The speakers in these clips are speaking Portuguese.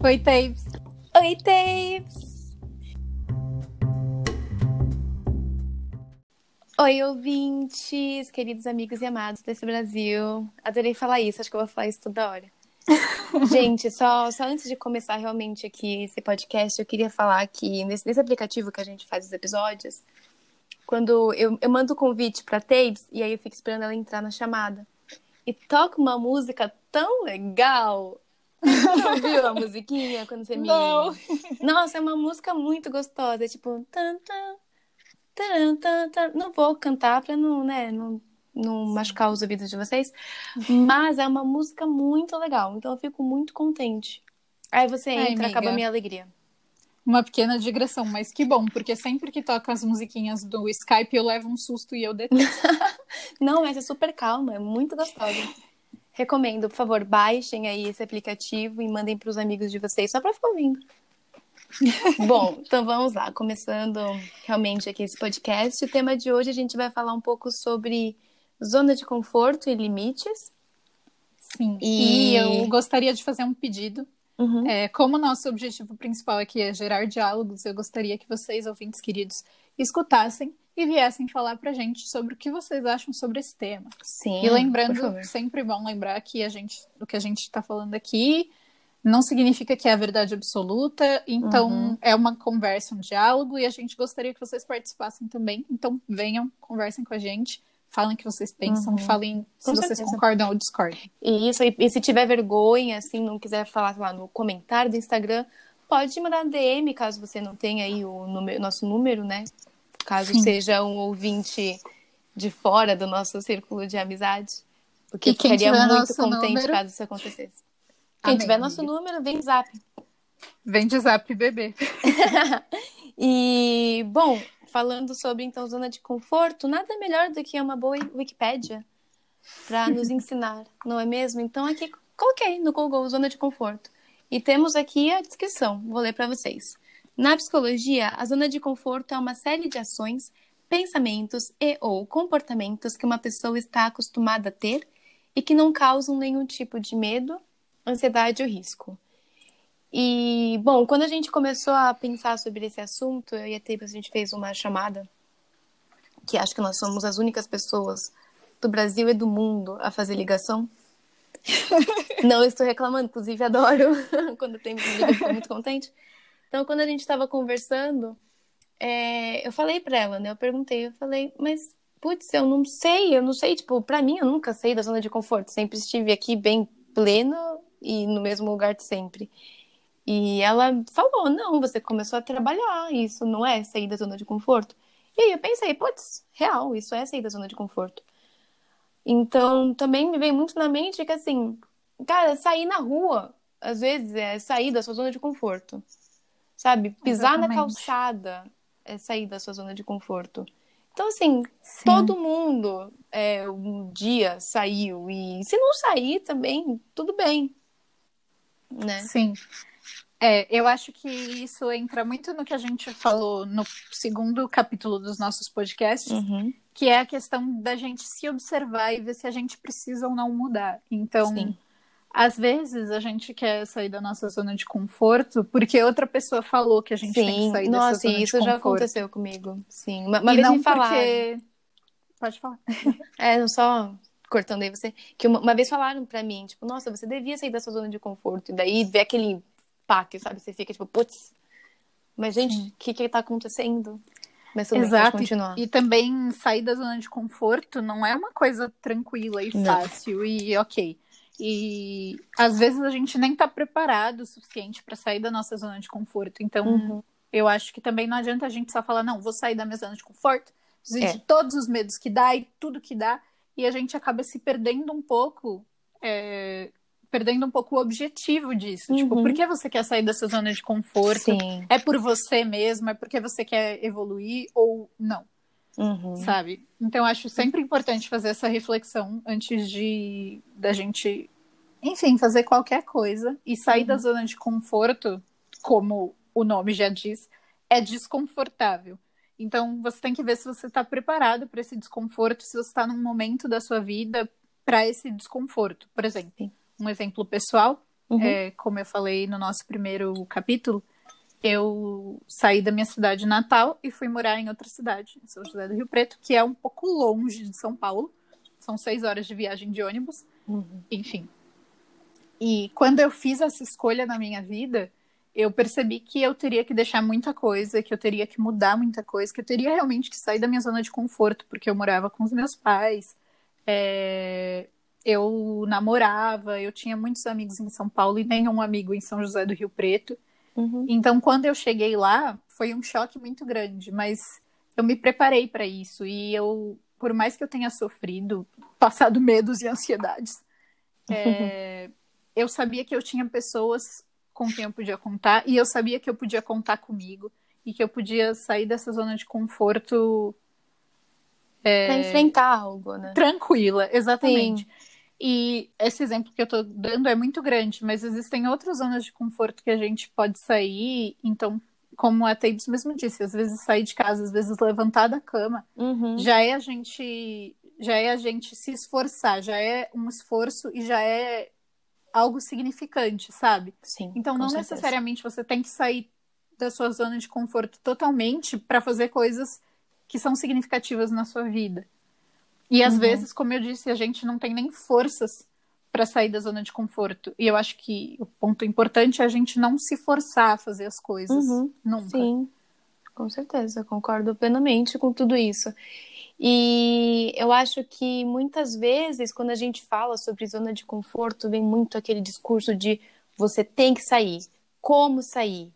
Oi, Tapes. Oi, Tapes. Oi, ouvintes, queridos amigos e amados desse Brasil. Adorei falar isso, acho que eu vou falar isso toda hora. Gente, só, só antes de começar realmente aqui esse podcast, eu queria falar que nesse, nesse aplicativo que a gente faz os episódios, quando eu, eu mando o convite pra Tapes e aí eu fico esperando ela entrar na chamada. E toca uma música tão legal. Não ouviu a musiquinha quando você me. Não. Nossa, é uma música muito gostosa. É tipo. Tan, tan, tan, tan, tan. Não vou cantar pra não, né, não, não machucar os ouvidos de vocês. Mas é uma música muito legal. Então eu fico muito contente. Aí você Ai, entra, acaba a minha alegria. Uma pequena digressão, mas que bom, porque sempre que toca as musiquinhas do Skype eu levo um susto e eu detesto. Não, essa é super calma, é muito gostosa. Recomendo, por favor, baixem aí esse aplicativo e mandem para os amigos de vocês só para ficar ouvindo. Bom, então vamos lá, começando realmente aqui esse podcast. O tema de hoje a gente vai falar um pouco sobre zona de conforto e limites. Sim. E- E eu gostaria de fazer um pedido. Uhum. É, como o nosso objetivo principal aqui é gerar diálogos, eu gostaria que vocês, ouvintes queridos, escutassem e viessem falar pra gente sobre o que vocês acham sobre esse tema. Sim. E lembrando, sempre bom lembrar que a gente, o que a gente está falando aqui não significa que é a verdade absoluta, então Uhum. é uma conversa, um diálogo, e a gente gostaria que vocês participassem também. Então venham, conversem com a gente, falem o que vocês pensam, Uhum. falem se Com vocês concordam ou discordam. E isso, e, e se tiver vergonha, assim, não quiser falar lá no comentário do Instagram, pode mandar DM, caso você não tenha aí o número- nosso número, né? Caso Sim. seja um ouvinte de fora do nosso círculo de amizade. Porque E eu ficaria muito contente número- caso isso acontecesse. Quem Amém, tiver nosso amiga. número, vem no zap. Vem de zap bebê. E, bom, falando sobre, então, zona de conforto, nada melhor do que uma boa Wikipédia para nos ensinar, não é mesmo? Então, aqui, coloquei no Google zona de conforto. E temos aqui a descrição, vou ler para vocês. Na psicologia, a zona de conforto é uma série de ações, pensamentos e ou comportamentos que uma pessoa está acostumada a ter e que não causam nenhum tipo de medo, ansiedade ou risco. E, bom, quando a gente começou a pensar sobre esse assunto, eu e a Teipa, a gente fez uma chamada, que acho que nós somos as únicas pessoas do Brasil e do mundo a fazer ligação. Não estou reclamando, inclusive adoro quando tem liga, fico muito contente. Então, quando a gente estava conversando, é, eu falei pra ela, né? Eu perguntei, eu falei, mas, putz, eu não sei, eu não sei, tipo, pra mim eu nunca saí da zona de conforto, sempre estive aqui bem pleno e no mesmo lugar de sempre. E ela falou: não, você começou a trabalhar, isso não é sair da zona de conforto. E aí eu pensei: putz, real, isso é sair da zona de conforto. Então também me veio muito na mente que, assim, cara, sair na rua, às vezes, é sair da sua zona de conforto. Sabe? Pisar na Exatamente. calçada é sair da sua zona de conforto. Então, assim, Sim. todo mundo é, um dia saiu. E se não sair também, tudo bem. Né? Sim. É, eu acho que isso entra muito no que a gente falou no segundo capítulo dos nossos podcasts, Uhum. que é a questão da gente se observar e ver se a gente precisa ou não mudar. Então, Sim. Às vezes a gente quer sair da nossa zona de conforto porque outra pessoa falou que a gente tem que Sim, sair nossa, dessa zona isso de já conforto. aconteceu comigo. Sim, uma, uma e vez não me falaram. porque... Pode falar. É, não só cortando aí você. Que uma, uma vez falaram pra mim, tipo, nossa, você devia sair da sua zona de conforto. E daí vê aquele pack, sabe? Você fica tipo, putz, mas gente, o que que tá acontecendo? Mas tudo bem, Exato. pode continuar. E também sair da zona de conforto não é uma coisa tranquila e Não. fácil e ok. E às vezes a gente nem tá preparado o suficiente para sair da nossa zona de conforto. Então, Uhum. eu acho que também não adianta a gente só falar, não, vou sair da minha zona de conforto, preciso É. de todos os medos que dá e tudo que dá, e a gente acaba se perdendo um pouco, é, perdendo um pouco o objetivo disso. Tipo, Uhum. por que você quer sair dessa zona de conforto? Sim. É por você mesmo? É porque você quer evoluir ou não? Uhum. sabe? Então acho sempre importante fazer essa reflexão antes de da gente, enfim, fazer qualquer coisa e sair da zona de conforto, como o nome já diz, é desconfortável. Então você tem que ver se você está preparado para esse desconforto, se você está num momento da sua vida para esse desconforto. Por exemplo, um exemplo pessoal, Uhum. É, como eu falei no nosso primeiro capítulo, eu saí da minha cidade natal e fui morar em outra cidade, em São José do Rio Preto, que é um pouco longe de São Paulo. São seis horas de viagem de ônibus. Uhum. Enfim. E quando eu fiz essa escolha na minha vida, eu percebi que eu teria que deixar muita coisa, que eu teria que mudar muita coisa, que eu teria realmente que sair da minha zona de conforto, porque eu morava com os meus pais, é... eu namorava, eu tinha muitos amigos em São Paulo e nenhum amigo em São José do Rio Preto. Uhum. Então, quando eu cheguei lá, foi um choque muito grande, mas eu me preparei para isso e eu, por mais que eu tenha sofrido, passado medos e ansiedades, é, eu sabia que eu tinha pessoas com quem eu podia contar e eu sabia que eu podia contar comigo e que eu podia sair dessa zona de conforto é, para enfrentar algo, né? Tranquila, exatamente. Sim. E esse exemplo que eu estou dando é muito grande, mas existem outras zonas de conforto que a gente pode sair. Então, como a Teides mesmo disse, às vezes sair de casa, às vezes levantar da cama, uhum. já é a gente já é a gente se esforçar, já é um esforço e já é algo significante, sabe? Sim. Então não certeza. necessariamente você tem que sair da sua zona de conforto totalmente para fazer coisas que são significativas na sua vida. E às uhum. vezes, como eu disse, a gente não tem nem forças para sair da zona de conforto. E eu acho que o ponto importante é a gente não se forçar a fazer as coisas. Uhum. Nunca. Sim, com certeza, concordo plenamente com tudo isso. E eu acho que muitas vezes, quando a gente fala sobre zona de conforto, vem muito aquele discurso de você tem que sair, como sair.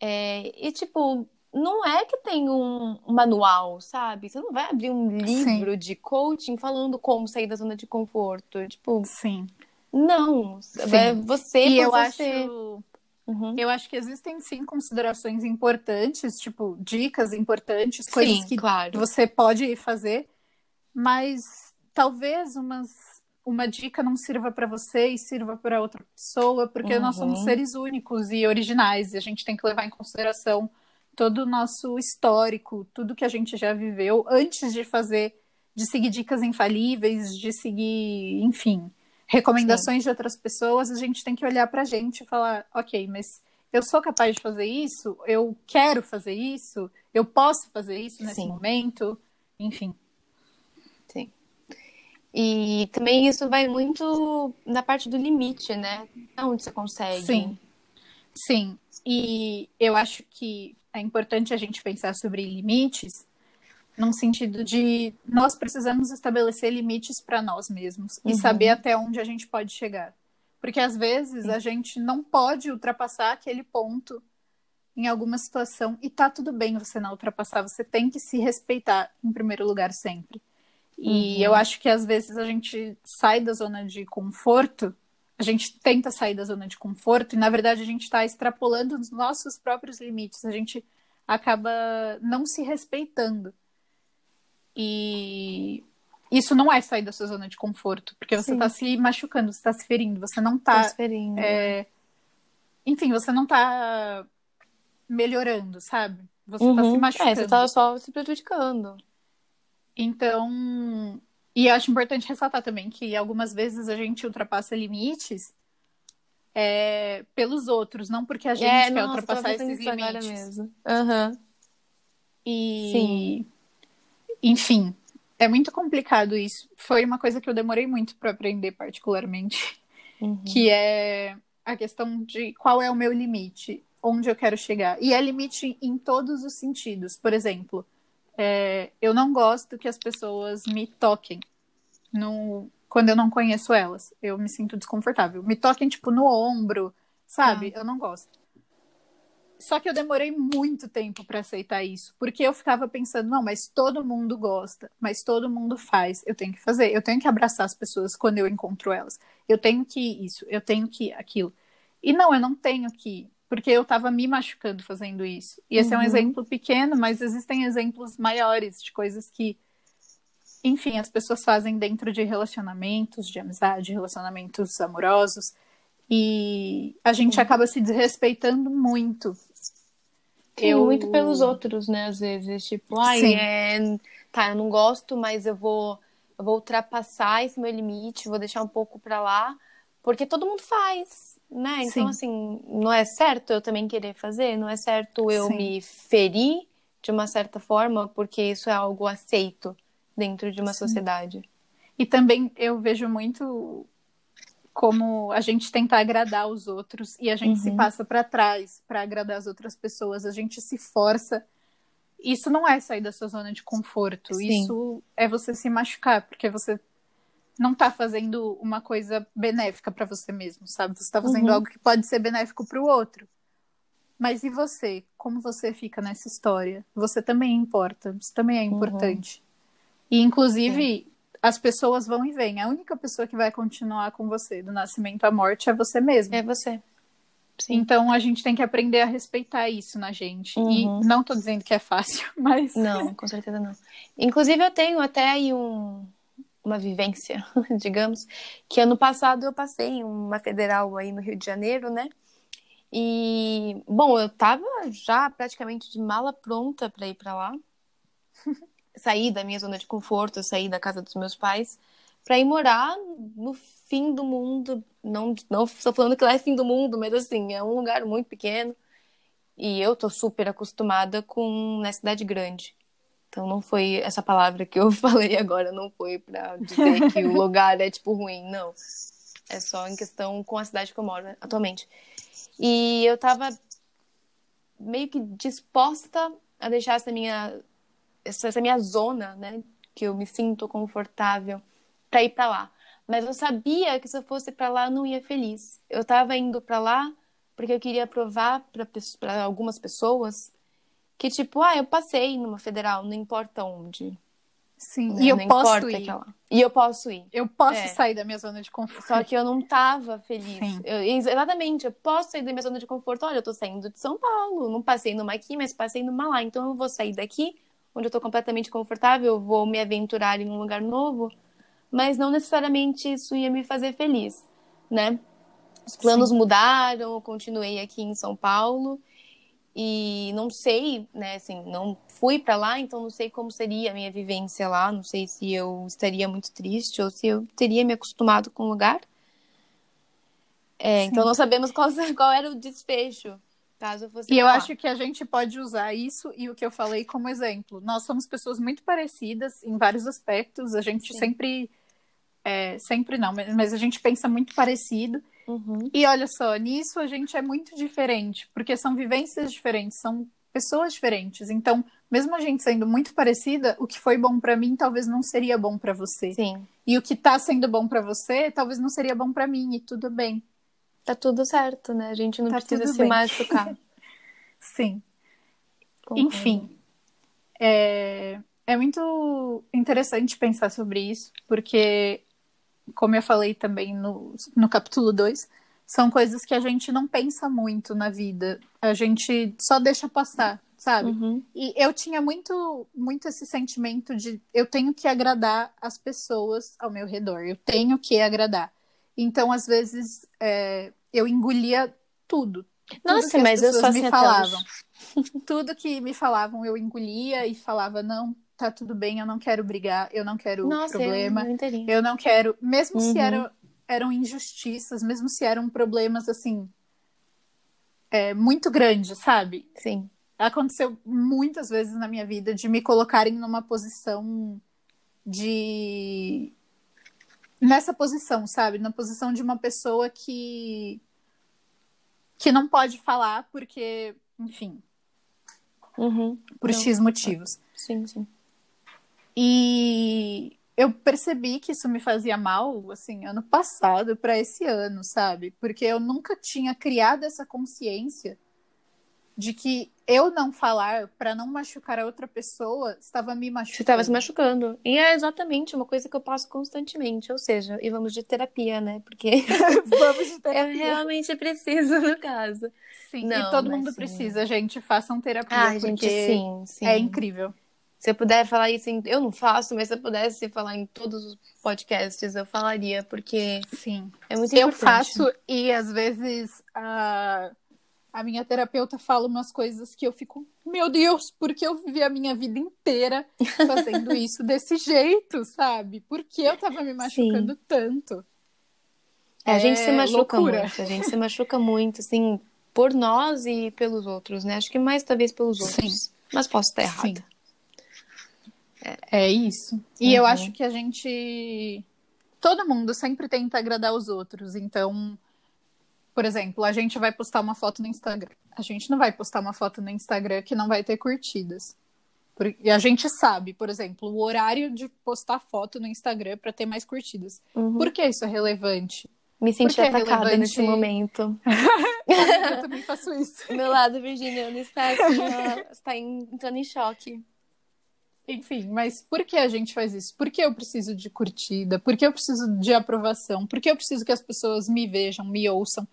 É, e, tipo, não é que tem um manual, sabe? Você não vai abrir um livro Sim. de coaching falando como sair da zona de conforto. Tipo, Sim. Não, Sim. é você e eu você. Acho... Uhum. Eu acho que existem sim considerações importantes, tipo, dicas importantes, coisas sim, que claro. você pode fazer, mas talvez umas, uma dica não sirva para você e sirva para outra pessoa, porque uhum. nós somos uhum. seres únicos e originais e a gente tem que levar em consideração todo o nosso histórico, tudo que a gente já viveu antes de fazer, de seguir dicas infalíveis, de seguir, enfim, recomendações Sim. de outras pessoas, a gente tem que olhar para a gente e falar, ok, mas eu sou capaz de fazer isso, eu quero fazer isso, eu posso fazer isso nesse Sim. momento, enfim. Sim. E também isso vai muito na parte do limite, né? Onde você consegue. Sim. Sim. E eu acho que é importante a gente pensar sobre limites, num sentido de nós precisamos estabelecer limites para nós mesmos uhum. e saber até onde a gente pode chegar. Porque às vezes a gente não pode ultrapassar aquele ponto em alguma situação e tá tudo bem você não ultrapassar, você tem que se respeitar em primeiro lugar sempre. E uhum. eu acho que às vezes a gente sai da zona de conforto a gente tenta sair da zona de conforto e, na verdade, a gente está extrapolando os nossos próprios limites. A gente acaba não se respeitando. E isso não é sair da sua zona de conforto, porque você está se machucando, você está se ferindo, você não está. Tá se ferindo. É... Enfim, você não está melhorando, sabe? Você está uhum. se machucando. É, você está só se prejudicando. Então, e eu acho importante ressaltar também que algumas vezes a gente ultrapassa limites é, pelos outros, não porque a gente é, quer nossa, ultrapassar esses limites. Mesmo. Uhum. E, Sim. enfim, é muito complicado isso. Foi uma coisa que eu demorei muito para aprender, particularmente, uhum. que é a questão de qual é o meu limite, onde eu quero chegar. E é limite em todos os sentidos. Por exemplo, é, eu não gosto que as pessoas me toquem no, quando eu não conheço elas. Eu me sinto desconfortável. Me toquem, tipo, no ombro, sabe? Ah. Eu não gosto. Só que eu demorei muito tempo para aceitar isso, porque eu ficava pensando, não, mas todo mundo gosta, mas todo mundo faz, eu tenho que fazer, eu tenho que abraçar as pessoas quando eu encontro elas, eu tenho que isso, eu tenho que aquilo. E não, eu não tenho que porque eu estava me machucando fazendo isso. E esse uhum. é um uhum. exemplo pequeno, mas existem exemplos maiores de coisas que, enfim, as pessoas fazem dentro de relacionamentos, de amizade, relacionamentos amorosos, e a gente uhum. acaba se desrespeitando muito. Sim, eu... muito pelos outros, né? Às vezes, tipo, ai, é... tá, eu não gosto, mas eu vou, eu vou ultrapassar esse meu limite, vou deixar um pouco para lá Porque todo mundo faz, né? Então, Sim. assim, não é certo eu também querer fazer, não é certo eu Sim. me ferir de uma certa forma, porque isso é algo aceito dentro de uma Sim. sociedade. E também eu vejo muito como a gente tenta agradar os outros e a gente se Uhum. passa para trás para agradar as outras pessoas, a gente se força. Isso não é sair da sua zona de conforto, Sim. isso é você se machucar, porque você não tá fazendo uma coisa benéfica para você mesmo, sabe? Você tá fazendo Uhum. algo que pode ser benéfico para o outro. Mas e você? Como você fica nessa história? Você também importa, você também é Uhum. importante. E, inclusive, as pessoas vão e vêm. A única pessoa que vai continuar com você do nascimento à morte é você mesmo. É você. Sim. Então, a gente tem que aprender a respeitar isso na gente. Uhum. E não tô dizendo que é fácil, mas. Não, com certeza não. Inclusive, eu tenho até aí um, uma vivência, digamos, que ano passado eu passei em uma federal aí no Rio de Janeiro, né? E, bom, eu tava já praticamente de mala pronta para ir para lá. Saí da minha zona de conforto, saí da casa dos meus pais para ir morar no fim do mundo. Não, não estou falando que lá é fim do mundo, mas assim, é um lugar muito pequeno. E eu tô super acostumada com na cidade grande. Então não foi essa palavra que eu falei agora, não foi pra dizer que o lugar é tipo ruim, não. É só em questão com a cidade que eu moro atualmente. E eu tava meio que disposta a deixar essa minha essa, essa minha zona, né, que eu me sinto confortável pra ir pra lá. Mas eu sabia que se eu fosse pra lá eu não ia feliz. Eu tava indo pra lá porque eu queria provar pra algumas pessoas que tipo, ah, eu passei numa federal, não importa onde. Sim. né? E eu não posso ir. aquela. E eu posso ir. Eu posso É. sair da minha zona de conforto. Só que eu não tava feliz. Sim. Eu- exatamente, eu posso sair da minha zona de conforto. Olha, eu tô saindo de São Paulo, não passei numa aqui, mas passei numa lá. Então eu vou sair daqui, onde eu tô completamente confortável, eu vou me aventurar em um lugar novo, mas não necessariamente isso ia me fazer feliz, né? Os planos mudaram, eu continuei aqui em São Paulo e não sei, né, assim, não fui pra lá, então não sei como seria a minha vivência lá, não sei se eu estaria muito triste ou se eu teria me acostumado com o lugar. É, então não sabemos qual, qual era o desfecho, caso eu fosse E eu lá. acho que a gente pode usar isso e o que eu falei como exemplo. Nós somos pessoas muito parecidas em vários aspectos. A gente Sim. sempre. é, sempre não, mas a gente pensa muito parecido. Uhum. E olha só, nisso a gente é muito diferente, porque são vivências diferentes, são pessoas diferentes. Então, mesmo a gente sendo muito parecida, o que foi bom pra mim talvez não seria bom pra você. Sim, E o que tá sendo bom pra você talvez não seria bom pra mim, e tudo bem. tá tudo certo, né? A gente não Tá precisa se bem. machucar. Sim. Concordo. Enfim, é, é muito interessante pensar sobre isso, porque, como eu falei também no, no capítulo 2, são coisas que a gente não pensa muito na vida, a gente só deixa passar, sabe? Uhum. E eu tinha muito, muito esse sentimento de eu tenho que agradar as pessoas ao meu redor, eu tenho que agradar. Então, às vezes, é, eu engolia tudo. tudo Nossa, que as mas eu assim me até falavam. hoje. Tudo que me falavam eu engolia e falava, não, tá tudo bem, eu não quero brigar, eu não quero Nossa, problema, eu eu não quero, mesmo se Uhum. eram, eram injustiças, mesmo se eram problemas assim, é, muito grandes, sabe? Sim. Aconteceu muitas vezes na minha vida de me colocarem numa posição de. Nessa posição, sabe? Na posição de uma pessoa que. que não pode falar porque, enfim, Uhum. por Não. X motivos. Sim, sim. E eu percebi que isso me fazia mal, assim, ano passado para esse ano, sabe? Porque eu nunca tinha criado essa consciência de que eu não falar para não machucar a outra pessoa estava me machucando. Você estava se machucando. E é exatamente uma coisa que eu passo constantemente. Ou seja, e vamos de terapia, né? Porque Vamos de eu terapia. realmente preciso, no caso. Sim, Não, e todo mundo sim. precisa, gente. Façam terapia, Ai, porque gente, sim, sim. é incrível. Se eu puder falar isso, em... eu não faço, mas se eu pudesse falar em todos os podcasts, eu falaria, porque Sim. é muito Eu importante. faço e às vezes a, a minha terapeuta fala umas coisas que eu fico, meu Deus, porque eu vivi a minha vida inteira fazendo isso desse jeito, sabe? Por que eu tava me machucando tanto? É, a gente se É machuca loucura. muito, a gente se machuca muito, assim, por nós e pelos outros, né? Acho que mais talvez pelos outros. Mas posso estar errada. Sim. É isso. E eu Uhum. acho que a gente. Todo mundo sempre tenta agradar os outros. Então, por exemplo, a gente vai postar uma foto no Instagram. A gente não vai postar uma foto no Instagram que não vai ter curtidas. E a gente sabe, por exemplo, o horário de postar foto no Instagram para ter mais curtidas. Uhum. Por que isso é relevante? Me senti é atacada relevante? nesse momento. Eu também faço isso. Meu lado virginiano está assim, ó, está entrando em choque. Enfim, mas por que a gente faz isso? Por que eu preciso de curtida? Por que eu preciso de aprovação? Por que eu preciso que as pessoas me vejam, me ouçam?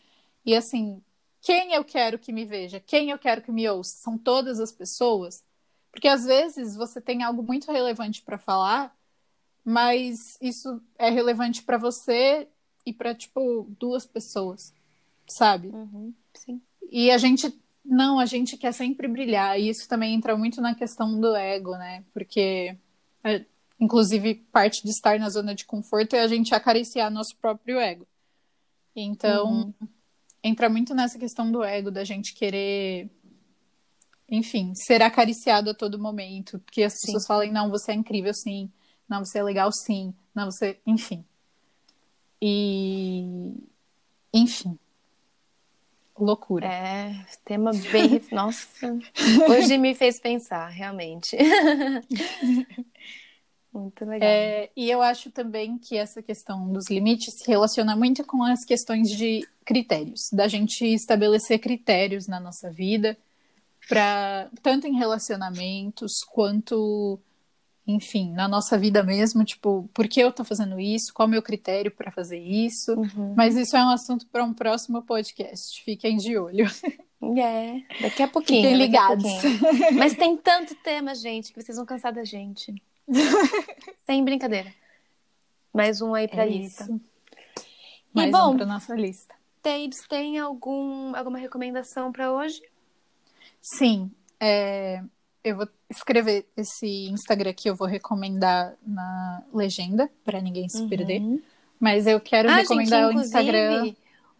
E assim, quem eu quero que me veja? Quem eu quero que me ouça? São todas as pessoas? Porque às vezes você tem algo muito relevante para falar, mas isso é relevante para você e para tipo duas pessoas, sabe? Uhum, sim. E a gente, não, a gente quer sempre brilhar. E isso também entra muito na questão do ego, né? Porque, é, inclusive, parte de estar na zona de conforto é a gente acariciar nosso próprio ego. Então, entra muito nessa questão do ego, da gente querer, enfim, ser acariciado a todo momento. Que as Sim. pessoas falem, não, você é incrível, sim. Não, você é legal, sim. Não, você. Enfim. E. Enfim. Loucura. É, tema bem. Nossa, hoje me fez pensar, realmente. Muito legal. É, e eu acho também que essa questão dos limites se relaciona muito com as questões de critérios, da gente estabelecer critérios na nossa vida, para tanto em relacionamentos quanto, enfim, na nossa vida mesmo, tipo, por que eu tô fazendo isso? Qual é o meu critério para fazer isso? Uhum. Mas isso é um assunto para um próximo podcast. Fiquem de olho. É, daqui a pouquinho. Fiquem ligados. pouquinho. Mas tem tanto tema, gente, que vocês vão cansar da gente. Sem brincadeira. Mais um aí pra É lista. isso. E Mais bom, um para nossa lista. Tabes, tem algum, alguma recomendação pra hoje? Sim, é, eu vou escrever esse Instagram que eu vou recomendar na legenda, para ninguém se perder. Uhum. Mas eu quero Ah, recomendar gente, o Instagram.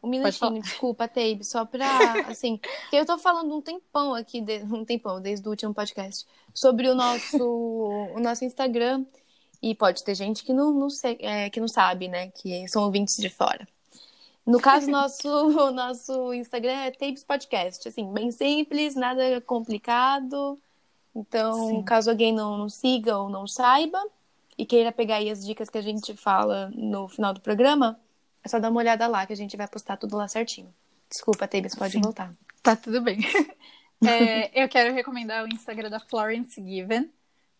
um minutinho, desculpa, Tabe, só pra, assim, que eu tô falando um tempão aqui, um tempão, desde o último podcast, sobre o nosso, o nosso Instagram, e pode ter gente que não, não, sei, é, que não sabe, né, que são ouvintes de fora. No caso, nosso, o nosso Instagram é Tapes Podcast, assim, bem simples, nada complicado, então, Sim. caso alguém não, não siga ou não saiba, e queira pegar aí as dicas que a gente fala no final do programa, é só dar uma olhada lá, que a gente vai postar tudo lá certinho. Desculpa, Tabes, pode Sim. voltar. Tá tudo bem. É, eu quero recomendar o Instagram da Florence Given,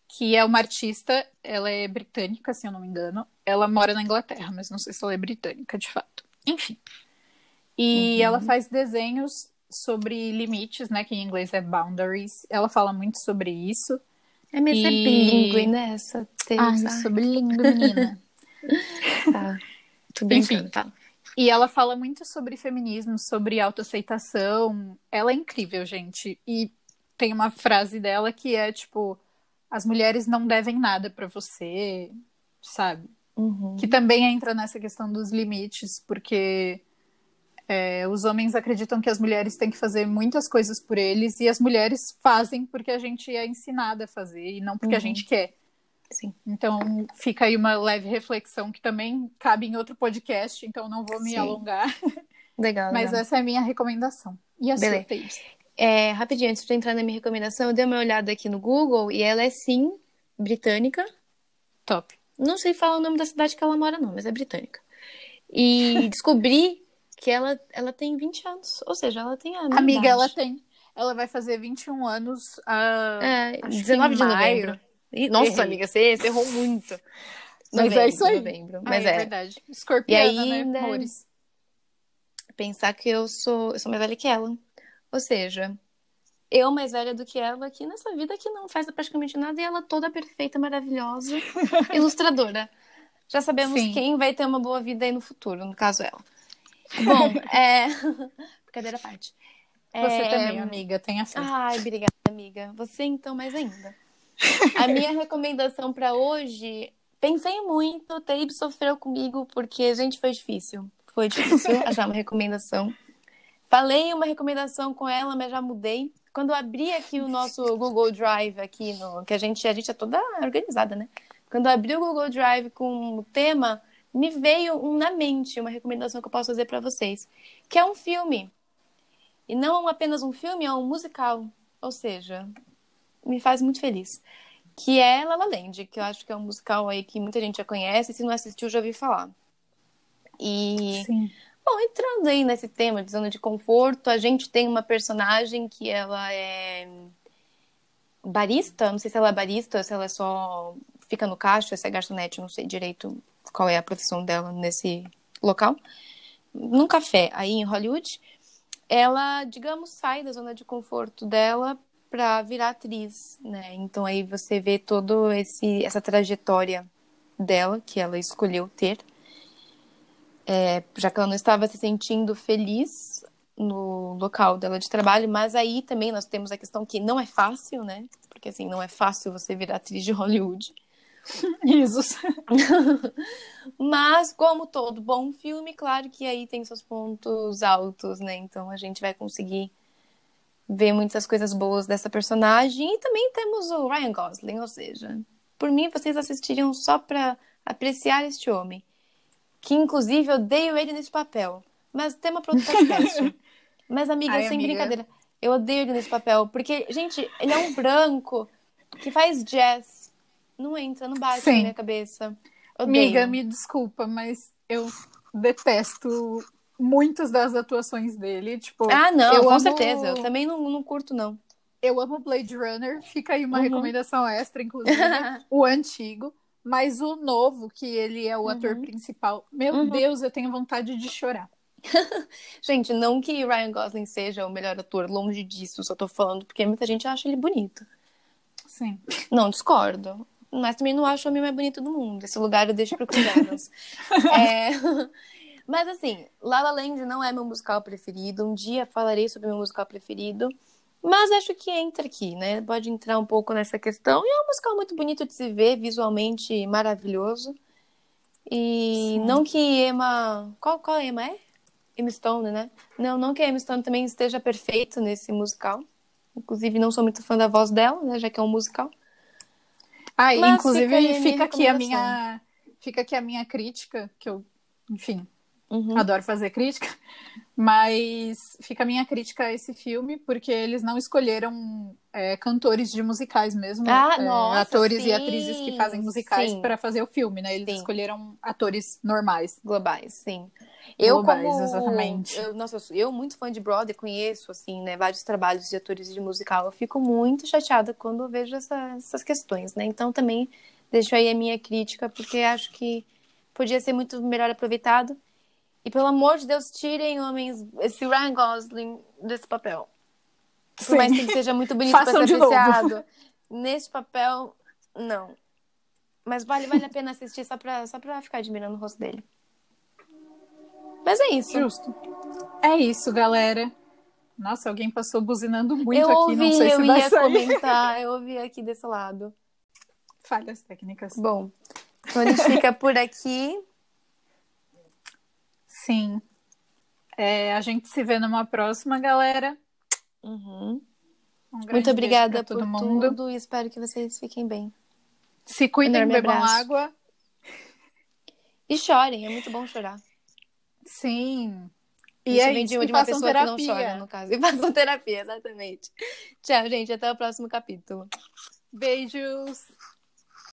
que é uma artista, ela é britânica, se eu não me engano. Ela mora na Inglaterra, mas não sei se ela é britânica de fato. Enfim. E Uhum. ela faz desenhos sobre limites, né? Que em inglês é boundaries. Ela fala muito sobre isso. É mesmo, é E- bilíngue nessa, Ai, Tabes. eu sou lindo, menina. tá. Tô brincando, Enfim. tá? E ela fala muito sobre feminismo, sobre autoaceitação. Ela é incrível, gente. E tem uma frase dela que é tipo: as mulheres não devem nada pra você, sabe? Uhum. Que também entra nessa questão dos limites, porque é, os homens acreditam que as mulheres têm que fazer muitas coisas por eles e as mulheres fazem porque a gente é ensinada a fazer e não porque a Uhum. gente quer. Sim. Então fica aí uma leve reflexão que também cabe em outro podcast, então não vou me Sim. alongar. Legal, Mas legal. essa é a minha recomendação. E a Beleza. sua? É, rapidinho, antes de entrar na minha recomendação, eu dei uma olhada aqui no Google e ela é sim britânica. Top. Não sei falar o nome da cidade que ela mora, não, mas é britânica. E descobri que ela, ela tem 20 anos. Ou seja, ela tem a minha Amiga, idade. ela tem. Ela vai fazer 21 anos. ah, É, acho que 19 em de maio. novembro. Nossa, Errei. amiga, você, você errou muito. Mas Novembro, é isso aí. Novembro. Ah, Mas é, é, verdade. Escorpiana, E aí, né, né, amores? pensar que eu sou, eu sou mais velha que ela. Ou seja, eu mais velha do que ela aqui nessa vida que não faz praticamente nada e ela toda perfeita, maravilhosa, ilustradora. Já sabemos Sim. quem vai ter uma boa vida aí no futuro, no caso ela. Bom, é... Brincadeira à parte. Você É, também, amiga, tenha fé. Ai, obrigada, amiga. Você então mais ainda. A minha recomendação pra hoje, pensei muito, Tabe sofreu comigo porque, gente, foi difícil. Foi difícil achar uma recomendação. Falei uma recomendação com ela, mas já mudei. Quando eu abri aqui o nosso Google Drive aqui no, que a gente a gente é toda organizada, né? Quando eu abri o Google Drive com o tema, me veio um na mente uma recomendação que eu posso fazer para vocês, que é um filme. E não apenas um filme, é um musical. Ou seja, me faz muito feliz. Que é La La Land, que eu acho que é um musical aí que muita gente já conhece, se não assistiu já ouviu falar. E Sim. Bom, entrando aí nesse tema de zona de conforto, a gente tem uma personagem que ela é barista, não sei se ela é barista, se ela é só fica no caixa, se é garçonete, não sei direito qual é a profissão dela nesse local. Num café aí em Hollywood, ela, digamos, sai da zona de conforto dela para virar atriz, né? Então aí você vê todo esse essa trajetória dela que ela escolheu ter é, já que ela não estava se sentindo feliz no local dela de trabalho, mas aí também nós temos a questão que não é fácil, né? Porque assim, não é fácil você virar atriz de Hollywood. Jesus. mas, como todo bom filme, claro que aí tem seus pontos altos, né? Então a gente vai conseguir ver muitas coisas boas dessa personagem. E também temos o Ryan Gosling, ou seja, por mim vocês assistiriam só para apreciar este homem que inclusive eu odeio ele nesse papel. Mas tema para outro podcast. Mas, amiga, Ai, sem amiga. brincadeira, eu odeio ele nesse papel. Porque, gente, ele é um branco que faz jazz. Não entra, não bate Sim. na minha cabeça. Odeio. Amiga, me desculpa, mas eu detesto muitas das atuações dele. Tipo, Ah, não, eu com amo- certeza. Eu também não, não curto, não. Eu amo Blade Runner, fica aí uma Uhum. recomendação extra, inclusive. o antigo, mas o novo, que ele é o ator principal. Meu Uhum. Deus, eu tenho vontade de chorar. gente, não que Ryan Gosling seja o melhor ator, longe disso, só tô falando porque muita gente acha ele bonito. Sim. Não, discordo. Mas também não acho o homem mais bonito do mundo. Esse lugar eu deixo para cuidados. é... Mas assim, La La Land não é meu musical preferido. Um dia falarei sobre meu musical preferido. Mas acho que entra aqui, né? Pode entrar um pouco nessa questão. E é um musical muito bonito de se ver, visualmente maravilhoso. E Sim. não que Emma. Qual, qual Emma é? Emma Stone, né? Não, não que a Emma Stone também esteja perfeito nesse musical. Inclusive, não sou muito fã da voz dela, né? Já que é um musical. Ah, e Mas inclusive fica fica aqui a minha fica aqui a minha crítica, que eu, enfim, Uhum. adoro fazer crítica, mas fica a minha crítica a esse filme, porque eles não escolheram é, cantores de musicais mesmo, Ah, é, nossa, atores sim, e atrizes que fazem musicais para fazer o filme, né? Eles Sim. escolheram atores normais. Globais, sim. Eu, Globais, como... exatamente. Eu, nossa, eu muito fã de Broadway, conheço, assim, né, vários trabalhos de atores de musical. Eu fico muito chateada quando vejo essa- essas questões, né? Então, também deixo aí a minha crítica, porque acho que podia ser muito melhor aproveitado. E, pelo amor de Deus, tirem homens, esse Ryan Gosling desse papel. Por Sim. mais que ele seja muito bonito para ser apreciado. Nesse papel, não. Mas vale, vale a pena assistir só pra, só pra ficar admirando o rosto dele. Mas é isso. Justo. É isso, galera. Nossa, alguém passou buzinando muito eu aqui, ouvi, não sei eu se vai ia sair. comentar, eu ouvi aqui desse lado. Falhas técnicas. Bom, então a gente fica por aqui. Sim. É, a gente se vê numa próxima, galera. Uhum. Um Muito obrigada por todo mundo. tudo e espero que vocês fiquem bem. Se cuidem, Enorme bebam abraço. água. E chorem, é muito bom chorar. Sim. E Isso é vem de, de uma pessoa terapia. que não chora, no caso. E façam terapia, exatamente. Tchau, gente. Até o próximo capítulo. Beijos.